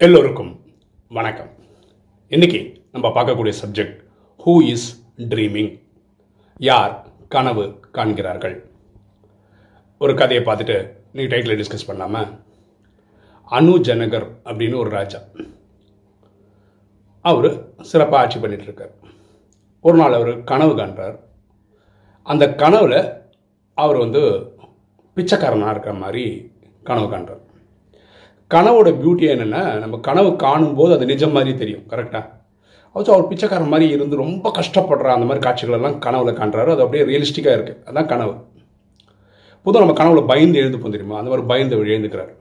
எல்லோருக்கும் வணக்கம். இன்னைக்கு நம்ம பார்க்கக்கூடிய சப்ஜெக்ட் ஹூ இஸ் ட்ரீமிங் யார் கனவு காண்கிறார்கள்? ஒரு கதையை பார்த்துட்டு நீ டைட்டில் டிஸ்கஸ் பண்ணாம அனு ஜனகர் அப்படின்னு ஒரு ராஜா. அவர் சிறப்பாக ஆட்சி பண்ணிட்டு இருக்கார் ஒரு நாள் அவர் கனவு காண்றார். அந்த கனவுல அவர் வந்து பிச்சைக்காரனாக இருக்கிற மாதிரி கனவு காண்றார். கனவோட பியூட்டி என்னென்னா நம்ம கனவு காணும்போது அது நிஜம் மாதிரி தெரியும் கரெக்டாக அது அவர் பிச்சைக்காரன் மாதிரி இருந்து ரொம்ப கஷ்டப்படுற அந்த மாதிரி காட்சிகளெல்லாம் கனவுல காண்றாரு. அது அப்படியே ரியலிஸ்டிக்காக இருக்குது அதான் கனவு. பொதுவாக நம்ம கனவுல பயந்து எழுந்துப்போம் தெரியுமா? அந்த மாதிரி பயந்து அவர் எழுந்துக்கிறார்.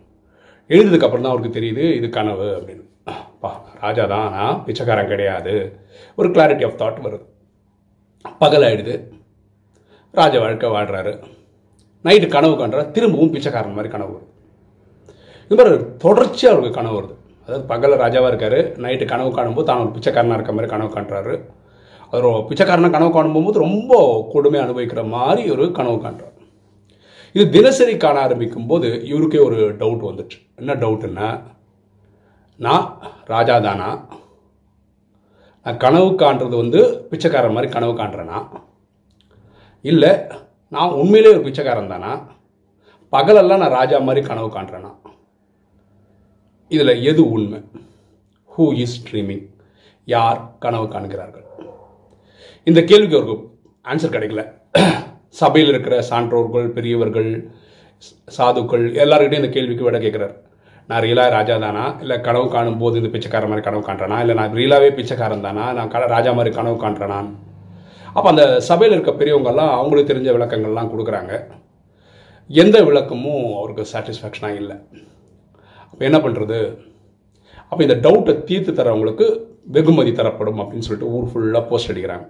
எழுந்ததுக்கப்புறம் தான் அவருக்கு தெரியுது இது கனவு அப்படின்னு. பா ராஜா தான் நான் பிச்சைக்காரன் கிடையாது. ஒரு கிளாரிட்டி ஆஃப் தாட் வருது பகலாயிடுது. ராஜா ராஜ வாழ்க்கை வாழ்கிறாரு நைட்டு கனவு காண்றாரு. திரும்பவும் பிச்சைக்காரன் மாதிரி கனவு வருது இது மாதிரி தொடர்ச்சியாக அவருக்கு கனவு வருது. அதாவது பகலில் ராஜாவாக இருக்கார் நைட்டு கனவு காணும்போது தான் ஒரு பிச்சைக்காரனாக இருக்க மாதிரி கனவு காண்றாரு. அவர் பிச்சைக்காரனாக கனவு காணும்போது ரொம்ப கொடுமை அனுபவிக்கிற மாதிரி ஒரு கனவு காண்றார். இது தினசரி காண ஆரம்பிக்கும் போது இவருக்கே ஒரு டவுட் வந்துச்சு. என்ன டவுட்டுன்னா நான் ராஜா தானா நான் கனவு காண்றது வந்து பிச்சைக்காரன் மாதிரி கனவு காண்றேனா? இல்லை நான் உண்மையிலே ஒரு பிச்சைக்காரன் தானா? பகலெல்லாம் நான் ராஜா மாதிரி கனவு காண்றேனா? இதில் எது உண்மை? ஹூ இஸ் ட்ரீமிங் யார் கனவு காண்கிறார்கள்? இந்த கேள்விக்கு அவருக்கு ஆன்சர் கிடைக்கல. சபையில் இருக்கிற சான்றோர்கள் பெரியவர்கள் சாதுக்கள் எல்லாருக்கிட்டையும் இந்த கேள்விக்கு விட கேட்குறாரு. நான் ரீலா ராஜா தானா? இல்லை கனவு காணும் போது இந்த பிச்சைக்காரன் மாதிரி கனவு காண்றேனா? இல்லை நான் ரீலாவே பிச்சைக்காரன் தானா? நான் கட ராஜா மாதிரி கனவு காண்றேனா? அப்போ அந்த சபையில் இருக்க பெரியவங்கெல்லாம் அவங்களுக்கு தெரிஞ்ச விளக்கங்கள்லாம் கொடுக்குறாங்க. எந்த விளக்கமும் அவருக்கு சாட்டிஸ்ஃபேக்ஷனாக இல்லை. அப்போ என்ன பண்ணுறது அப்போ இந்த டவுட்டை தீர்த்து தரவங்களுக்கு வெகுமதி தரப்படும் அப்படின்னு சொல்லிட்டு ஊர் ஃபுல்லாக போஸ்ட் அடிக்கிறாங்க.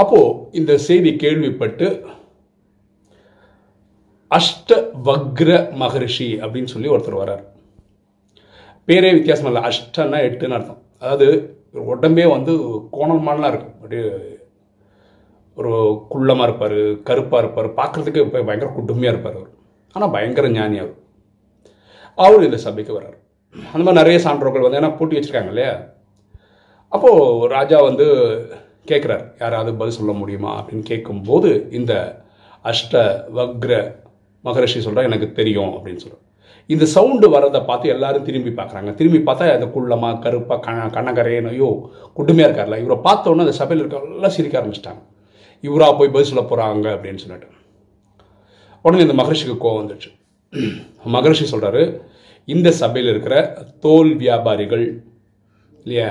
அப்போது இந்த செய்தி கேள்விப்பட்டு அஷ்ட வக்ர மகரிஷி அப்படின்னு சொல்லி ஒருத்தர் வர்றார். பேரே வித்தியாசம் இல்லை அஷ்டன்னா எட்டுன்னு அர்த்தம். அதாவது உடம்பே வந்து கோணல் மாடலாக இருக்கும் அப்படியே ஒரு குள்ளமாக இருப்பார் கருப்பாக இருப்பார் பார்க்குறதுக்கு இப்போ பயங்கர குடுமையாக இருப்பார் அவர். ஆனால் பயங்கர ஞானி அவர். அவர் இந்த சபைக்கு வர்றார். அந்த மாதிரி நிறைய சான்றோர்கள் வந்து ஏன்னா பூட்டி வச்சுருக்காங்க இல்லையா? அப்போது ராஜா வந்து கேட்குறார் யாராவது பதில் சொல்ல முடியுமா? அப்படின்னு கேட்கும்போது இந்த அஷ்ட வக்ர மகரிஷி சொல்கிறா எனக்கு தெரியும் அப்படின்னு சொல்கிறார் இந்த சவுண்டு வர்றதை பார்த்து எல்லாரும் திரும்பி பார்க்குறாங்க. திரும்பி பார்த்தா அந்த குள்ளமாக கருப்பாக கண கண்ணகரையன் ஐயோ குட்டுமையாக இருக்கார்ல. இவரை பார்த்தோன்னே அந்த சபையில் இருக்க எல்லாம் சிரிக்க ஆரம்பிச்சிட்டாங்க. இவராக போய் பதில் சொல்ல போகிறாங்க அப்படின்னு சொல்லிட்டு. உடனே இந்த மகரிஷிக்கு கோவம் வந்துச்சு மகரிஷி சொல்கிறாரு இந்த சபையில் இருக்கிற தோல் வியாபாரிகள் இல்லையா?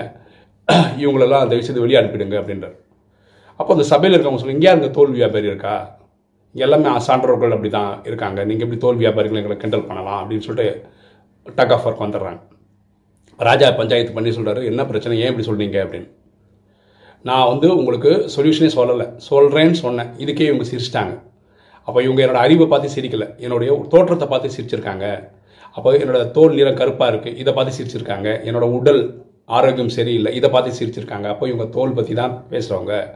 இவங்களெல்லாம் அந்த விஷயத்தை வெளியே அனுப்பிடுங்க அப்படின்றார். அப்போ அந்த சபையில் இருக்கவங்க சொல்லுங்க இங்கே இருந்த தோல் வியாபாரி இருக்கா? எல்லாமே சான்றோர்கள் அப்படி தான் இருக்காங்க. நீங்கள் எப்படி தோல் வியாபாரிகள் எங்களை கிண்டல் பண்ணலாம்? அப்படின்னு சொல்லிட்டு டக் ஆஃப் ஒர்க் வந்துடுறாங்க. ராஜா பஞ்சாயத்து பண்ணி சொல்கிறாரு என்ன பிரச்சனை? ஏன் இப்படி சொல்கிறீங்க அப்படின்னு. நான் வந்து உங்களுக்கு சொல்யூஷனே சொல்லலை. சொல்கிறேன்னு சொன்னேன். இதுக்கே இவங்க சிரிச்சிட்டாங்க. அப்போ இவங்க என்னோட அறிவை பார்த்து சிரிக்கலை. என்னுடைய தோற்றத்தை பார்த்து சிரிச்சிருக்காங்க. அப்போ என்னோட தோல் நிறம் கருப்பாக இருக்குது இதை பார்த்து சிரிச்சிருக்காங்க. என்னோடய உடல் ஆரோக்கியம் சரியில்லை. இதை பார்த்து சிரிச்சிருக்காங்க. அப்போ இவங்க தோல் பற்றி தான் பேசுகிறவங்க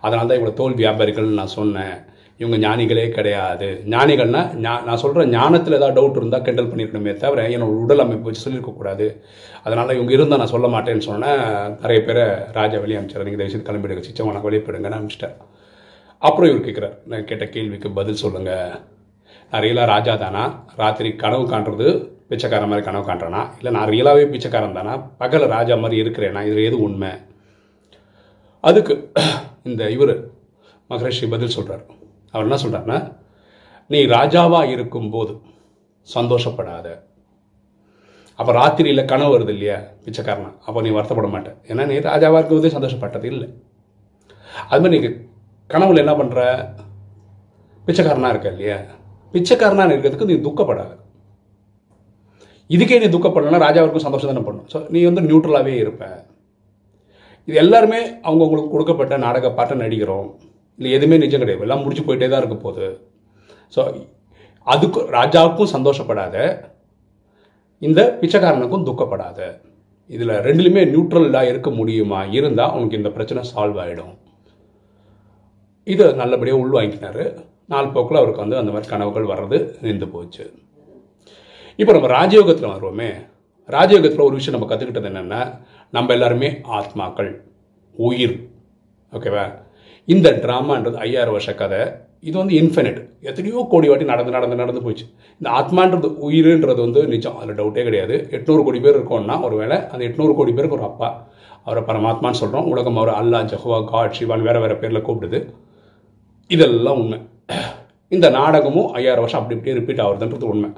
அதனால தான் இவங்களோட தோல் வியாபாரிகள்னு நான் சொன்னேன். இவங்க ஞானிகளே கிடையாது. ஞானிகள்னா ஞா- நான் சொல்கிற ஞானத்தில் ஏதாவது டவுட் இருந்தால் கெண்டல் பண்ணிருக்கணுமே தவிர என்னோட உடல் அமைப்பு வச்சு சொல்லியிருக்கக்கூடாது அதனால் இவங்க இருந்தால் நான் சொல்ல மாட்டேன்னு சொன்னேன். நிறைய பேரை ராஜா வெளியே அனுப்பிச்சார் நீங்கள் தயவுசெய்து கிளம்பிடுங்க. சிச்சம் உனக்கு வெளியே போயிடுங்கன்னு அனுப்பிச்சிட்டேன். அப்புறம் இவர் கேட்குறார் நான் கேட்ட கேள்விக்கு பதில் சொல்லுங்கள் நான் ரியலாக ராஜா தானா? ராத்திரி கனவு காண்றது பிச்சைக்காரன் மாதிரி கனவு காண்றேனா? இல்லை நான் ரியலாகவே பிச்சைக்காரன் தானா? பகல ராஜா மாதிரி இருக்கிறேனா? இது எது உண்மை? அதுக்கு இந்த இவர் மகரிஷி பதில் சொல்கிறார் அவர் என்ன சொல்கிறாருன்னா நீ ராஜாவாக இருக்கும்போது சந்தோஷப்படாத. அப்போ ராத்திரியில் கனவு வருது இல்லையா பிச்சைக்காரனா? அப்போ நீ வருத்தப்பட மாட்டேன் ஏன்னா நீ ராஜாவாக இருக்கும்போதே சந்தோஷப்பட்டது இல்லை. அது மாதிரி நீங்கள் கனவுல என்ன பண்ணுற பிச்சைக்காரனாக இருக்க இல்லையா? பிச்சைக்காரனாக இருக்கிறதுக்கு நீ துக்கப்படாது. இதுக்கே நீ துக்கப்படலன்னா ராஜாவிற்கும் சந்தோஷம் தானே பண்ணும் ஸோ நீ வந்து நியூட்ரலாகவே இருப்ப. இது எல்லாருமே அவங்கவுங்களுக்கு கொடுக்கப்பட்ட நாடக பாட்டை நடிக்கிறோம். இல்லை எதுவுமே நிஜம் கிடையாது. எல்லாம் முடிச்சு போயிட்டே தான் இருக்க போகுது. ஸோ அதுக்கு ராஜாவுக்கும் சந்தோஷப்படாத. இந்த பிச்சைக்காரனுக்கும் துக்கப்படாத. இதில் ரெண்டுலையுமே நியூட்ரலாக இருக்க முடியுமா? இருந்தால் அவனுக்கு இந்த பிரச்சனை சால்வ் ஆகிடும் இதை நல்லபடியாக உள்வாங்கினார். நாள் போக்கில் அவருக்கு வந்து அந்த மாதிரி கனவுகள் வர்றது நின்று போச்சு. இப்போ நம்ம ராஜயோகத்தில் வருவோமே ராஜயோகத்தில் ஒரு விஷயம் நம்ம கற்றுக்கிட்டது என்னென்னா நம்ம எல்லாருமே ஆத்மாக்கள் உயிர் ஓகேவா? இந்த ட்ராமான்றது ஐயாயிரம் வருஷ கதை. இது வந்து இன்ஃபினிட் எத்தனையோ கோடி வாட்டி நடந்து நடந்து நடந்து போச்சு. இந்த ஆத்மான்றது உயிருன்றது வந்து நிஜம். அதில் டவுட்டே கிடையாது. எட்நூறு கோடி பேர் இருக்கோம்னா ஒருவேளை அந்த எட்நூறு கோடி பேருக்கு ஒரு அப்பா. அவரை பரமாத்மான்னு சொல்கிறோம் உலகம் அவர் அல்லா ஜஹுவா காட் சிவான் வேறு வேறு பேரில் கூப்பிடுது. இதெல்லாம் உண்மை. இந்த நாடகமும் ஐயாயிரம் வருஷம் அப்படி இப்படியே ரிப்பீட் ஆகுதுன்றது உண்மை.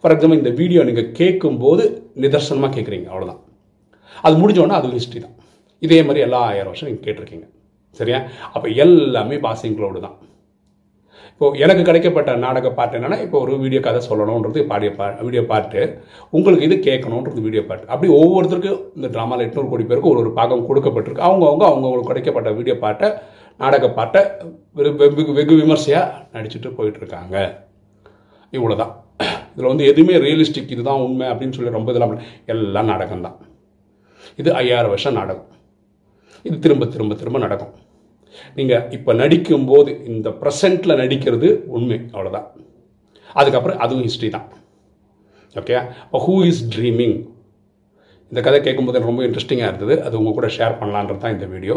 ஃபார் எக்ஸாம்பிள் இந்த வீடியோ நீங்கள் கேட்கும்போது நிதர்சனமாக கேட்குறீங்க அவ்வளோதான் அது முடிஞ்சோடனே அது ஹிஸ்ட்ரி தான். இதே மாதிரி எல்லா ஆயிரம் வருஷம் நீங்கள் கேட்டிருக்கீங்க. சரியா? அப்போ எல்லாமே பாசிங் க்ளவுடு தான். இப்போது எனக்கு கிடைக்கப்பட்ட நாடக பாட்டு என்னென்னா இப்போ ஒரு வீடியோ கதை சொல்லணுன்றது பாடிய பா வீடியோ பாட்டு உங்களுக்கு இது கேட்கணுன்றது வீடியோ பாட்டு அப்படி ஒவ்வொருத்தருக்கும் இந்த ட்ராமாவில் எட்நூறு கோடி பேருக்கு ஒரு ஒரு பாகம் கொடுக்கப்பட்டிருக்கு. அவங்கவுங்க அவங்கவுங்களுக்கு கிடைக்கப்பட்ட வீடியோ பாட்டை நாடக பாட்டை வெகு வெகு விமர்சையாக நடிச்சுட்டு போயிட்டுருக்காங்க. இவ்வளோ தான் இதில் வந்து எதுவுமே ரியலிஸ்டிக் இதுதான் உண்மை அப்படின்னு சொல்லி ரொம்ப இதெல்லாம் எல்லாம் நாடகம் தான் இது ஐயாயிரம் வருஷம் நாடகம். இது திரும்ப திரும்ப திரும்ப நடக்கும். நீங்கள் இப்போ நடிக்கும்போது இந்த ப்ரெசண்ட்டில் நடிக்கிறது உண்மை அவ்வளோதான் அதுக்கப்புறம் அதுவும் ஹிஸ்ட்ரி தான். ஓகே இப்போ ஹூ இஸ் ட்ரீமிங் இந்த கதை கேட்கும்போது ரொம்ப இன்ட்ரெஸ்டிங்காக இருந்தது. அது உங்கள் கூட ஷேர் பண்ணலான்றது தான் இந்த வீடியோ